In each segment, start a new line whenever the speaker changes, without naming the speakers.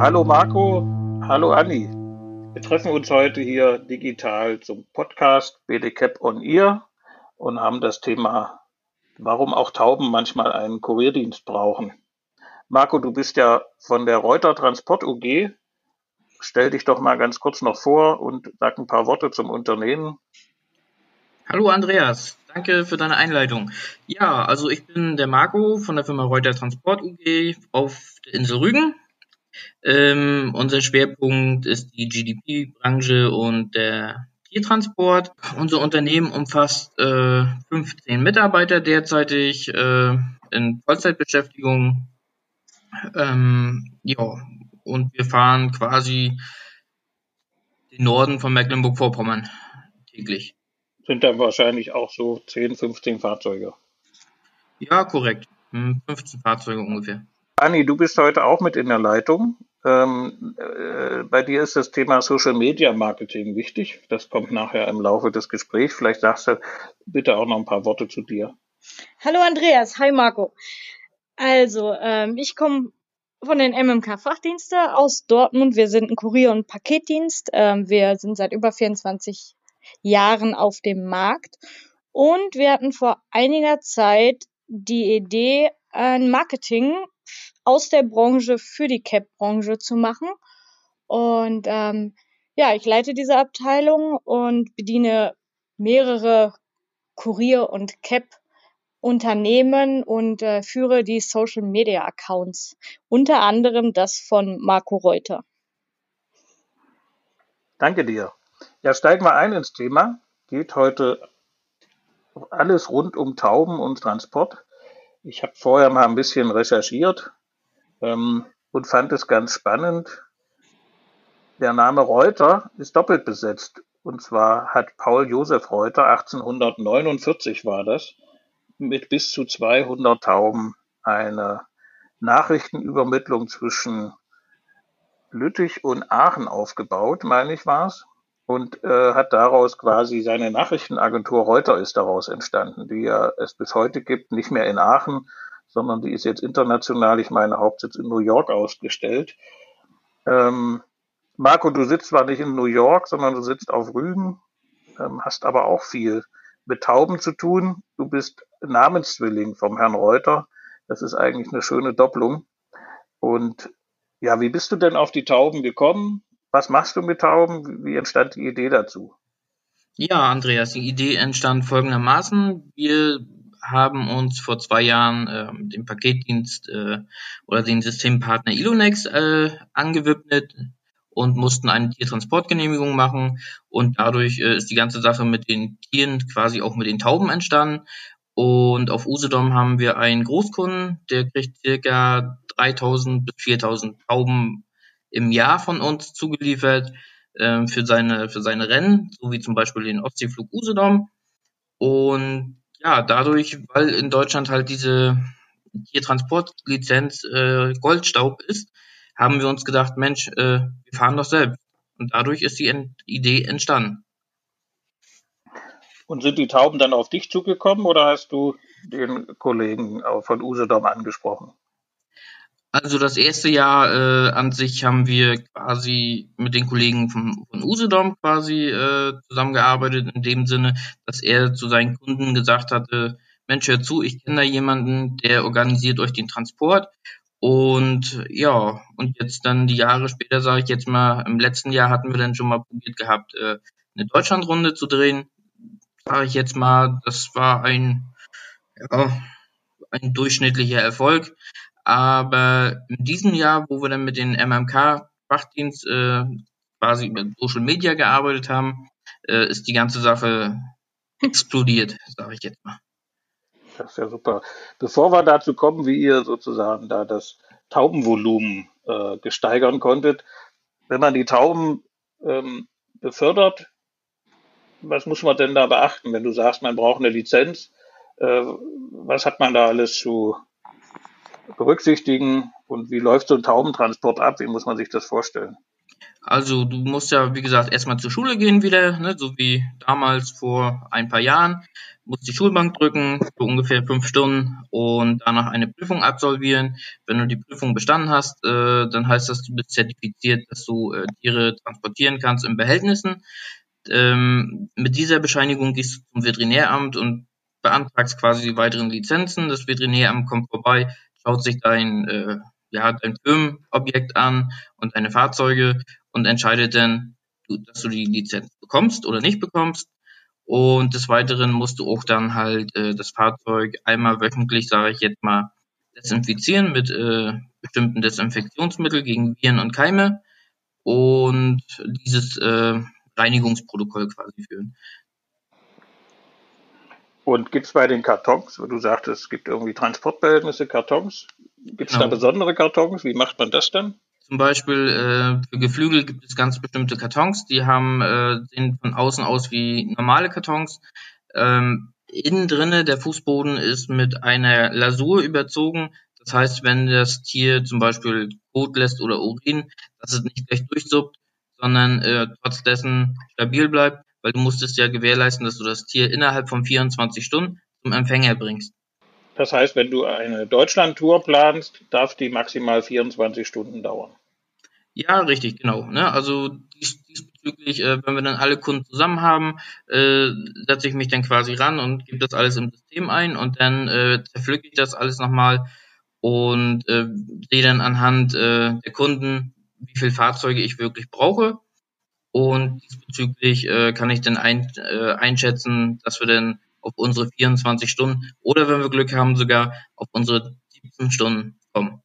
Hallo Marco, hallo Anni. Wir treffen uns heute hier digital zum Podcast BDCap on Ear und haben das Thema, warum auch Tauben manchmal einen Kurierdienst brauchen. Marco, du bist ja von der Reuter Transport UG. Stell dich doch mal ganz kurz noch vor und sag ein paar Worte zum Unternehmen.
Hallo Andreas, danke für deine Einleitung. Ja, also ich bin der Marco von der Firma Reuter Transport UG auf der Insel Rügen. Ähm, unser Schwerpunkt ist die GDP-Branche und der Tiertransport. Unser Unternehmen umfasst äh, 15 Mitarbeiter derzeitig äh, in Vollzeitbeschäftigung. Ähm, ja, und wir fahren quasi den Norden von Mecklenburg-Vorpommern täglich
sind dann wahrscheinlich auch so 10, 15 Fahrzeuge.
Ja, korrekt. 15 hm, Fahrzeuge ungefähr.
Anni, du bist heute auch mit in der Leitung. Ähm, äh, bei dir ist das Thema Social Media Marketing wichtig. Das kommt nachher im Laufe des Gesprächs. Vielleicht sagst du bitte auch noch ein paar Worte zu dir.
Hallo Andreas, hi Marco. Also, ähm, ich komme von den MMK Fachdienste aus Dortmund. Wir sind ein Kurier- und Paketdienst. Ähm, wir sind seit über 24 Jahren auf dem Markt. Und wir hatten vor einiger Zeit die Idee, ein Marketing aus der Branche für die Cap-Branche zu machen. Und ähm, ja, ich leite diese Abteilung und bediene mehrere Kurier- und Cap-Unternehmen und äh, führe die Social-Media-Accounts, unter anderem das von Marco Reuter.
Danke dir. Ja, steigen wir ein ins Thema. Geht heute alles rund um Tauben und Transport. Ich habe vorher mal ein bisschen recherchiert ähm, und fand es ganz spannend. Der Name Reuter ist doppelt besetzt. Und zwar hat Paul Josef Reuter, 1849 war das, mit bis zu 200 Tauben eine Nachrichtenübermittlung zwischen Lüttich und Aachen aufgebaut, meine ich war's und äh, hat daraus quasi seine Nachrichtenagentur Reuter ist daraus entstanden, die ja es bis heute gibt, nicht mehr in Aachen, sondern die ist jetzt international, ich meine Hauptsitz in New York ausgestellt. Ähm, Marco, du sitzt zwar nicht in New York, sondern du sitzt auf Rügen, ähm, hast aber auch viel mit Tauben zu tun. Du bist Namenszwilling vom Herrn Reuter. Das ist eigentlich eine schöne Doppelung. Und ja, wie bist du denn auf die Tauben gekommen? Was machst du mit Tauben? Wie entstand die Idee dazu?
Ja, Andreas, die Idee entstand folgendermaßen. Wir haben uns vor zwei Jahren äh, dem Paketdienst äh, oder den Systempartner Ilonex äh, angewidmet und mussten eine Tiertransportgenehmigung machen und dadurch äh, ist die ganze Sache mit den Tieren quasi auch mit den Tauben entstanden und auf Usedom haben wir einen Großkunden, der kriegt circa 3000 bis 4000 Tauben im Jahr von uns zugeliefert äh, für seine für seine Rennen, so wie zum Beispiel den Ostseeflug Usedom. Und ja, dadurch, weil in Deutschland halt diese Tiertransportlizenz äh, Goldstaub ist, haben wir uns gedacht, Mensch, äh, wir fahren doch selbst. Und dadurch ist die Ent Idee entstanden.
Und sind die Tauben dann auf dich zugekommen oder hast du den Kollegen von Usedom angesprochen?
Also das erste Jahr äh, an sich haben wir quasi mit den Kollegen von, von Usedom quasi äh, zusammengearbeitet, in dem Sinne, dass er zu seinen Kunden gesagt hatte, Mensch, hör zu, ich kenne da jemanden, der organisiert euch den Transport. Und ja, und jetzt dann die Jahre später, sage ich jetzt mal, im letzten Jahr hatten wir dann schon mal probiert gehabt, äh, eine Deutschlandrunde zu drehen. Sage ich jetzt mal, das war ein, ja, ein durchschnittlicher Erfolg. Aber in diesem Jahr, wo wir dann mit den MMK-Fachdienst äh, quasi über Social Media gearbeitet haben, äh, ist die ganze Sache explodiert, sage ich jetzt mal.
Das ist ja super. Bevor wir dazu kommen, wie ihr sozusagen da das Taubenvolumen äh, gesteigern konntet, wenn man die Tauben ähm, befördert, was muss man denn da beachten, wenn du sagst, man braucht eine Lizenz? Äh, was hat man da alles zu berücksichtigen und wie läuft so ein Taubentransport ab? Wie muss man sich das vorstellen?
Also du musst ja, wie gesagt, erstmal zur Schule gehen wieder, ne, so wie damals vor ein paar Jahren. Musst die Schulbank drücken für ungefähr fünf Stunden und danach eine Prüfung absolvieren. Wenn du die Prüfung bestanden hast, äh, dann heißt das, du bist zertifiziert, dass du äh, Tiere transportieren kannst in Behältnissen. Ähm, mit dieser Bescheinigung gehst du zum Veterinäramt und beantragst quasi die weiteren Lizenzen. Das Veterinäramt kommt vorbei, schaut sich dein, äh, ja, dein Firmenobjekt an und deine Fahrzeuge und entscheidet dann, dass du die Lizenz bekommst oder nicht bekommst. Und des Weiteren musst du auch dann halt äh, das Fahrzeug einmal wöchentlich, sage ich jetzt mal, desinfizieren mit äh, bestimmten Desinfektionsmitteln gegen Viren und Keime und dieses äh, Reinigungsprotokoll quasi führen.
Und gibt es bei den Kartons, wo du sagtest, es gibt irgendwie Transportbehältnisse, Kartons, gibt es genau. da besondere Kartons? Wie macht man das dann?
Zum Beispiel äh, für Geflügel gibt es ganz bestimmte Kartons, die haben äh, sehen von außen aus wie normale Kartons. Ähm, innen drinne der Fußboden ist mit einer Lasur überzogen. Das heißt, wenn das Tier zum Beispiel Kot lässt oder Urin, dass es nicht gleich durchsuppt, sondern äh, trotz dessen stabil bleibt, weil du musstest ja gewährleisten, dass du das Tier innerhalb von 24 Stunden zum Empfänger bringst.
Das heißt, wenn du eine Deutschland-Tour planst, darf die maximal 24 Stunden dauern.
Ja, richtig, genau. Ne? Also dies, diesbezüglich, äh, wenn wir dann alle Kunden zusammen haben, äh, setze ich mich dann quasi ran und gebe das alles im System ein und dann äh, zerpflücke ich das alles nochmal und äh, sehe dann anhand äh, der Kunden, wie viele Fahrzeuge ich wirklich brauche. Und diesbezüglich äh, kann ich dann ein, äh, einschätzen, dass wir dann auf unsere 24 Stunden oder wenn wir Glück haben, sogar auf unsere 17 Stunden kommen.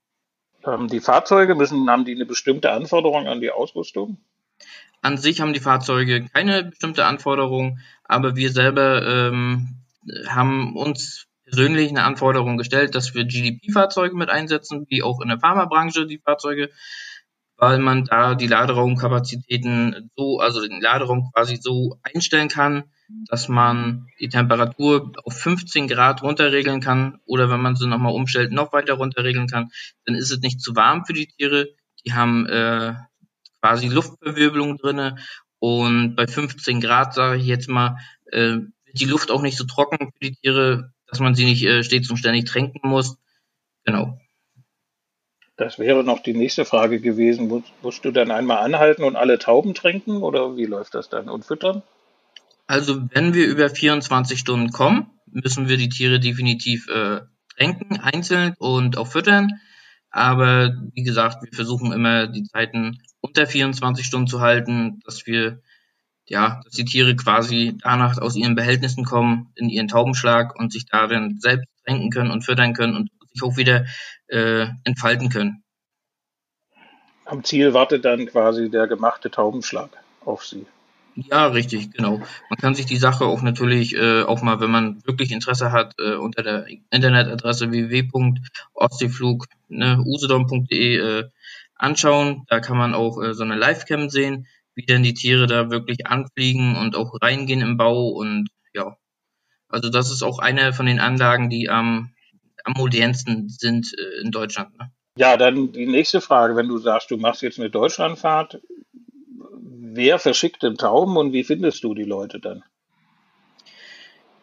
Ähm, die Fahrzeuge müssen, haben die eine bestimmte Anforderung an die Ausrüstung?
An sich haben die Fahrzeuge keine bestimmte Anforderung, aber wir selber ähm, haben uns persönlich eine Anforderung gestellt, dass wir GDP-Fahrzeuge mit einsetzen, wie auch in der Pharmabranche die Fahrzeuge, weil man da die Laderaumkapazitäten so, also den Laderaum quasi so einstellen kann, dass man die Temperatur auf 15 Grad runterregeln kann oder wenn man sie nochmal umstellt, noch weiter runterregeln kann, dann ist es nicht zu warm für die Tiere. Die haben äh, quasi Luftbewirbelung drinne und bei 15 Grad, sage ich jetzt mal, äh, wird die Luft auch nicht so trocken für die Tiere, dass man sie nicht äh, stets und ständig tränken muss. Genau.
Das wäre noch die nächste Frage gewesen. Musst, musst du dann einmal anhalten und alle Tauben tränken oder wie läuft das dann und füttern?
Also wenn wir über 24 Stunden kommen, müssen wir die Tiere definitiv äh, tränken, einzeln und auch füttern. Aber wie gesagt, wir versuchen immer die Zeiten unter 24 Stunden zu halten, dass wir, ja, dass die Tiere quasi danach aus ihren Behältnissen kommen, in ihren Taubenschlag und sich darin selbst tränken können und füttern können und sich auch wieder äh, entfalten können.
Am Ziel wartet dann quasi der gemachte Taubenschlag auf sie.
Ja, richtig, genau. Man kann sich die Sache auch natürlich äh, auch mal, wenn man wirklich Interesse hat, äh, unter der Internetadresse www.ostseeflug.usedom.de ne, äh, anschauen. Da kann man auch äh, so eine Livecam sehen, wie denn die Tiere da wirklich anfliegen und auch reingehen im Bau und ja. Also das ist auch eine von den Anlagen, die am, am modernsten sind äh, in Deutschland. Ne?
Ja, dann die nächste Frage, wenn du sagst, du machst jetzt eine Deutschlandfahrt, wer verschickt denn Tauben und wie findest du die Leute dann?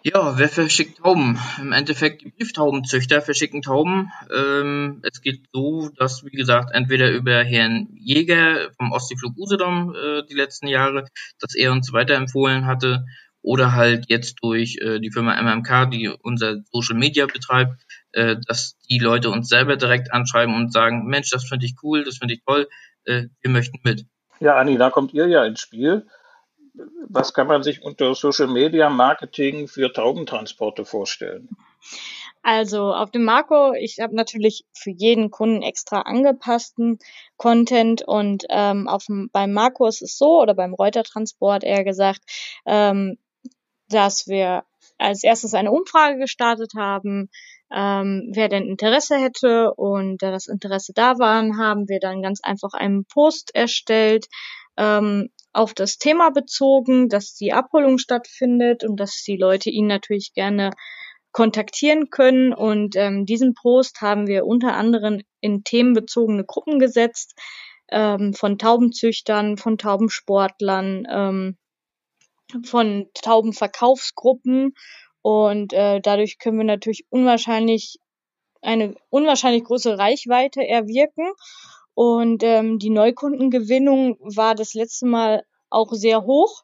Ja, wer verschickt Tauben? Im Endeffekt die Brieftaubenzüchter verschicken Tauben. Ähm, es geht so, dass, wie gesagt, entweder über Herrn Jäger vom Ostseeflug Usedom äh, die letzten Jahre, dass er uns weiterempfohlen hatte, oder halt jetzt durch äh, die Firma MMK, die unser Social Media betreibt, äh, dass die Leute uns selber direkt anschreiben und sagen, Mensch, das finde ich cool, das finde ich toll, äh, wir möchten mit.
Ja, Anni, da kommt ihr ja ins Spiel. Was kann man sich unter Social Media Marketing für Taubentransporte vorstellen?
Also auf dem Marco, ich habe natürlich für jeden Kunden extra angepassten Content und ähm, auf dem, beim Marco ist es so oder beim Reuter-Transport eher gesagt, ähm, dass wir als erstes eine Umfrage gestartet haben, ähm, wer denn Interesse hätte. Und da das Interesse da war, haben wir dann ganz einfach einen Post erstellt, ähm, auf das Thema bezogen, dass die Abholung stattfindet und dass die Leute ihn natürlich gerne kontaktieren können. Und ähm, diesen Post haben wir unter anderem in themenbezogene Gruppen gesetzt, ähm, von Taubenzüchtern, von Taubensportlern, ähm, von Taubenverkaufsgruppen und äh, dadurch können wir natürlich unwahrscheinlich eine unwahrscheinlich große Reichweite erwirken. Und ähm, die Neukundengewinnung war das letzte Mal auch sehr hoch.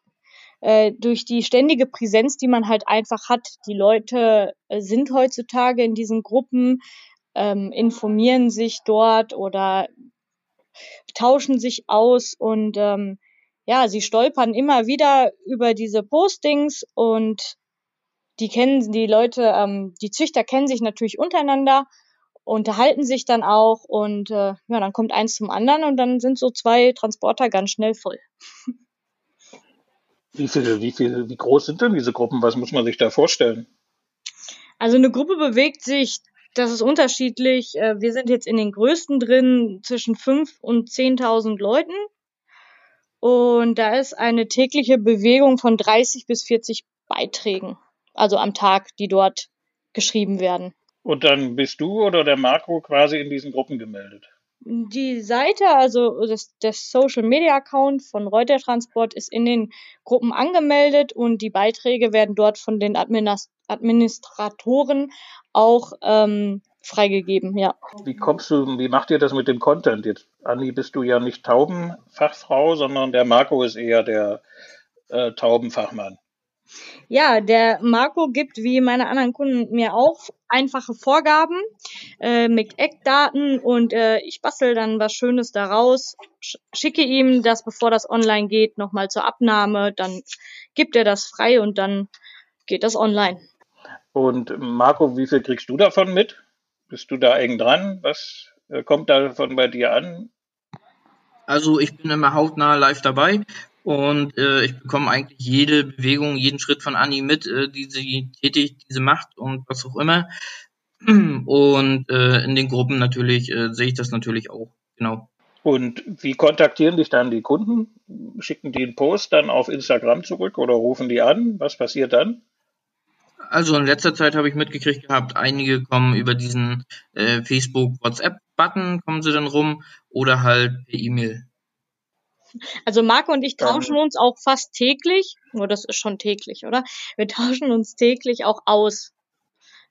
Äh, durch die ständige Präsenz, die man halt einfach hat. Die Leute äh, sind heutzutage in diesen Gruppen, ähm, informieren sich dort oder tauschen sich aus und ähm, ja, sie stolpern immer wieder über diese Postings und die kennen die Leute, ähm, die Züchter kennen sich natürlich untereinander, unterhalten sich dann auch und äh, ja, dann kommt eins zum anderen und dann sind so zwei Transporter ganz schnell voll.
Wie viele, wie viele, wie groß sind denn diese Gruppen? Was muss man sich da vorstellen?
Also eine Gruppe bewegt sich, das ist unterschiedlich. Äh, wir sind jetzt in den größten drin zwischen fünf und zehntausend Leuten. Und da ist eine tägliche Bewegung von 30 bis 40 Beiträgen, also am Tag, die dort geschrieben werden.
Und dann bist du oder der Marco quasi in diesen Gruppen gemeldet?
Die Seite, also das, das Social Media Account von Reuter Transport ist in den Gruppen angemeldet und die Beiträge werden dort von den Administratoren auch ähm, freigegeben, ja.
Wie kommst du, wie macht ihr das mit dem Content jetzt? Anni, bist du ja nicht Taubenfachfrau, sondern der Marco ist eher der äh, Taubenfachmann.
Ja, der Marco gibt wie meine anderen Kunden mir auch einfache Vorgaben äh, mit Eckdaten und äh, ich bastel dann was Schönes daraus, schicke ihm das, bevor das online geht, nochmal zur Abnahme, dann gibt er das frei und dann geht das online.
Und Marco, wie viel kriegst du davon mit? Bist du da eng dran? Was äh, kommt davon bei dir an?
Also ich bin immer hautnah live dabei und äh, ich bekomme eigentlich jede Bewegung, jeden Schritt von Anni mit, äh, die sie tätigt, die sie macht und was auch immer. Und äh, in den Gruppen natürlich äh, sehe ich das natürlich auch, genau.
Und wie kontaktieren dich dann die Kunden? Schicken die einen Post dann auf Instagram zurück oder rufen die an? Was passiert dann?
Also in letzter Zeit habe ich mitgekriegt gehabt, einige kommen über diesen äh, Facebook WhatsApp-Button, kommen sie dann rum oder halt per E-Mail.
Also Marco und ich tauschen uns auch fast täglich, nur oh, das ist schon täglich, oder? Wir tauschen uns täglich auch aus.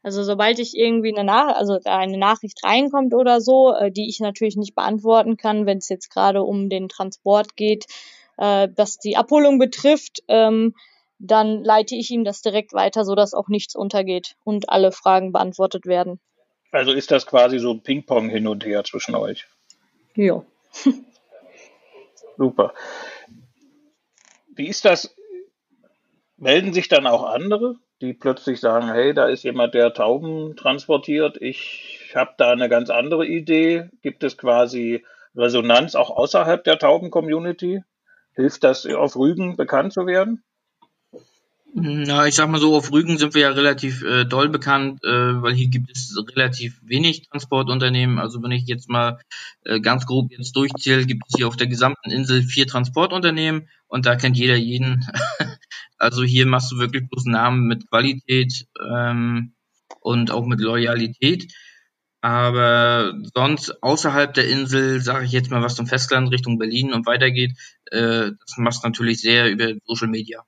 Also sobald ich irgendwie eine Nach also eine Nachricht reinkommt oder so, äh, die ich natürlich nicht beantworten kann, wenn es jetzt gerade um den Transport geht, äh, was die Abholung betrifft, ähm, dann leite ich ihm das direkt weiter, so dass auch nichts untergeht und alle Fragen beantwortet werden.
Also ist das quasi so Ping-Pong hin und her zwischen euch?
Ja.
Super. Wie ist das? Melden sich dann auch andere, die plötzlich sagen, hey, da ist jemand, der Tauben transportiert, ich habe da eine ganz andere Idee. Gibt es quasi Resonanz auch außerhalb der Tauben-Community? Hilft das auf Rügen bekannt zu werden?
Na, ich sag mal so, auf Rügen sind wir ja relativ äh, doll bekannt, äh, weil hier gibt es relativ wenig Transportunternehmen. Also wenn ich jetzt mal äh, ganz grob jetzt durchzähle, gibt es hier auf der gesamten Insel vier Transportunternehmen und da kennt jeder jeden. also hier machst du wirklich bloß Namen mit Qualität ähm, und auch mit Loyalität. Aber sonst außerhalb der Insel, sage ich jetzt mal, was zum Festland Richtung Berlin und weitergeht, äh, das machst du natürlich sehr über Social Media.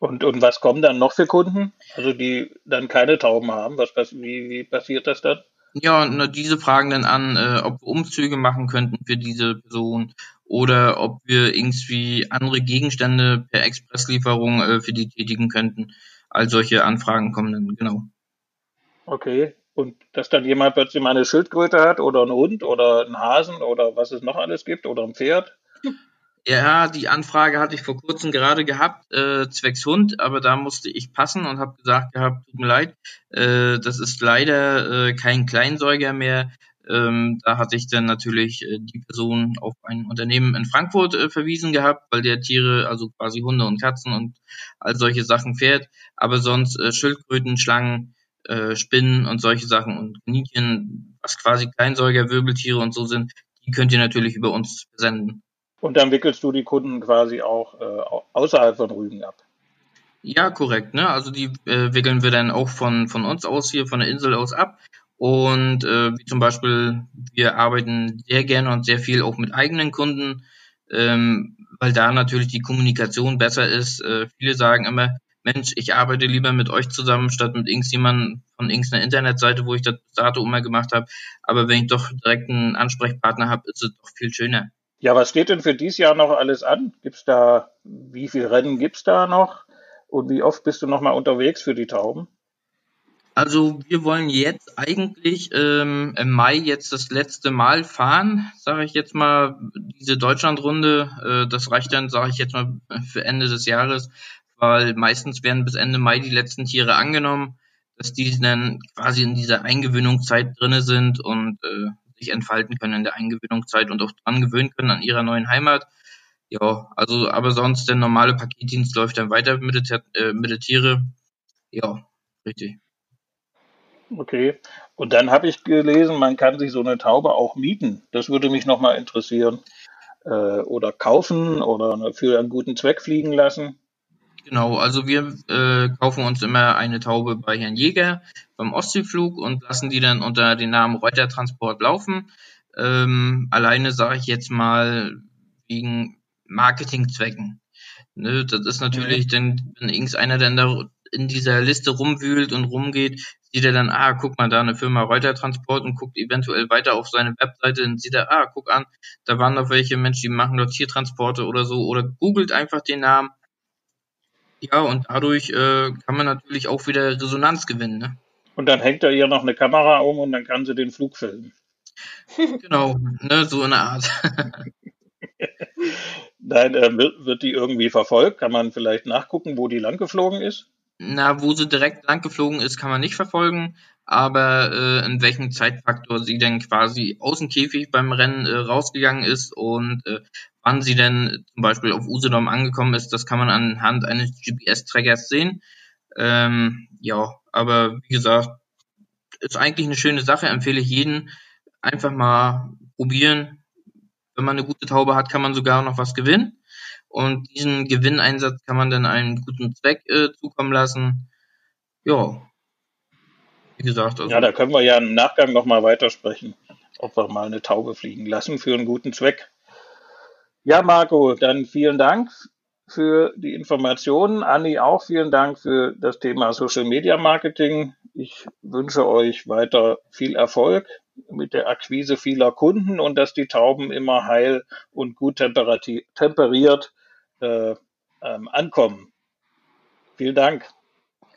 Und, und was kommen dann noch für Kunden? Also die dann keine Tauben haben. Was, wie, wie passiert das dann?
Ja, na, diese fragen dann an, äh, ob wir Umzüge machen könnten für diese Person oder ob wir irgendwie andere Gegenstände per Expresslieferung äh, für die tätigen könnten. All solche Anfragen kommen dann, genau.
Okay. Und dass dann jemand plötzlich mal eine Schildkröte hat oder einen Hund oder einen Hasen oder was es noch alles gibt oder ein Pferd?
Ja, die Anfrage hatte ich vor kurzem gerade gehabt, äh, zwecks Hund, aber da musste ich passen und habe gesagt gehabt, tut mir leid, äh, das ist leider äh, kein Kleinsäuger mehr. Ähm, da hatte ich dann natürlich äh, die Person auf ein Unternehmen in Frankfurt äh, verwiesen gehabt, weil der Tiere, also quasi Hunde und Katzen und all solche Sachen fährt. Aber sonst äh, Schildkröten, Schlangen, äh, Spinnen und solche Sachen und Kaninchen, was quasi Kleinsäuger, Wirbeltiere und so sind, die könnt ihr natürlich über uns senden.
Und dann wickelst du die Kunden quasi auch äh, außerhalb von Rügen ab.
Ja, korrekt. Ne? Also die äh, wickeln wir dann auch von, von uns aus hier, von der Insel aus ab. Und äh, wie zum Beispiel, wir arbeiten sehr gerne und sehr viel auch mit eigenen Kunden, ähm, weil da natürlich die Kommunikation besser ist. Äh, viele sagen immer, Mensch, ich arbeite lieber mit euch zusammen, statt mit irgendjemandem von irgendeiner Internetseite, wo ich das dato immer gemacht habe. Aber wenn ich doch direkt einen Ansprechpartner habe, ist es doch viel schöner.
Ja, was steht denn für dieses Jahr noch alles an? Gibt's da, wie viele Rennen gibt's da noch? Und wie oft bist du noch mal unterwegs für die Tauben?
Also wir wollen jetzt eigentlich ähm, im Mai jetzt das letzte Mal fahren, sage ich jetzt mal, diese Deutschlandrunde. Äh, das reicht dann, sage ich jetzt mal, für Ende des Jahres, weil meistens werden bis Ende Mai die letzten Tiere angenommen, dass die dann quasi in dieser Eingewöhnungszeit drinne sind und äh, sich entfalten können in der Eingewöhnungszeit und auch dran gewöhnen können an ihrer neuen Heimat. Ja, also aber sonst der normale Paketdienst läuft dann weiter mit der, äh, mit der Tiere. Ja, richtig.
Okay. Und dann habe ich gelesen, man kann sich so eine Taube auch mieten. Das würde mich nochmal interessieren. Äh, oder kaufen oder für einen guten Zweck fliegen lassen.
Genau, also wir äh, kaufen uns immer eine Taube bei Herrn Jäger beim Ostseeflug und lassen die dann unter dem Namen Reuter Transport laufen. Ähm, alleine sage ich jetzt mal wegen Marketingzwecken. Ne, das ist natürlich, mhm. denn, wenn irgendeiner dann da in dieser Liste rumwühlt und rumgeht, sieht er dann, ah, guck mal, da eine Firma Reuter Transport und guckt eventuell weiter auf seine Webseite und sieht er, ah, guck an, da waren noch welche Menschen, die machen dort Tiertransporte oder so oder googelt einfach den Namen. Ja, und dadurch äh, kann man natürlich auch wieder Resonanz gewinnen. Ne?
Und dann hängt er ihr noch eine Kamera um und dann kann sie den Flug filmen.
genau, ne, so eine Art.
Nein, äh, wird, die irgendwie verfolgt? Kann man vielleicht nachgucken, wo die langgeflogen ist?
Na, wo sie direkt lang geflogen ist, kann man nicht verfolgen, aber äh, in welchem Zeitfaktor sie denn quasi aus dem Käfig beim Rennen äh, rausgegangen ist und äh, wann sie denn zum Beispiel auf Usedom angekommen ist, das kann man anhand eines GPS-Trackers sehen. Ähm, ja, aber wie gesagt, ist eigentlich eine schöne Sache, empfehle ich jeden einfach mal probieren. Wenn man eine gute Taube hat, kann man sogar noch was gewinnen. Und diesen Gewinneinsatz kann man dann einem guten Zweck äh, zukommen lassen. Ja,
wie gesagt. Also ja, da können wir ja im Nachgang nochmal weitersprechen, ob wir mal eine Taube fliegen lassen für einen guten Zweck. Ja, Marco, dann vielen Dank für die Informationen. Anni auch vielen Dank für das Thema Social Media Marketing. Ich wünsche euch weiter viel Erfolg mit der Akquise vieler Kunden und dass die Tauben immer heil und gut temperiert äh, ähm, ankommen. Vielen Dank.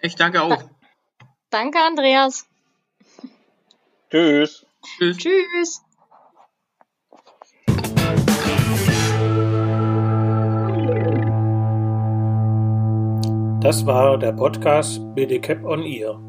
Ich danke auch.
Danke, Andreas.
Tschüss.
Tschüss. Tschüss.
Das war der Podcast BDCap on Ear.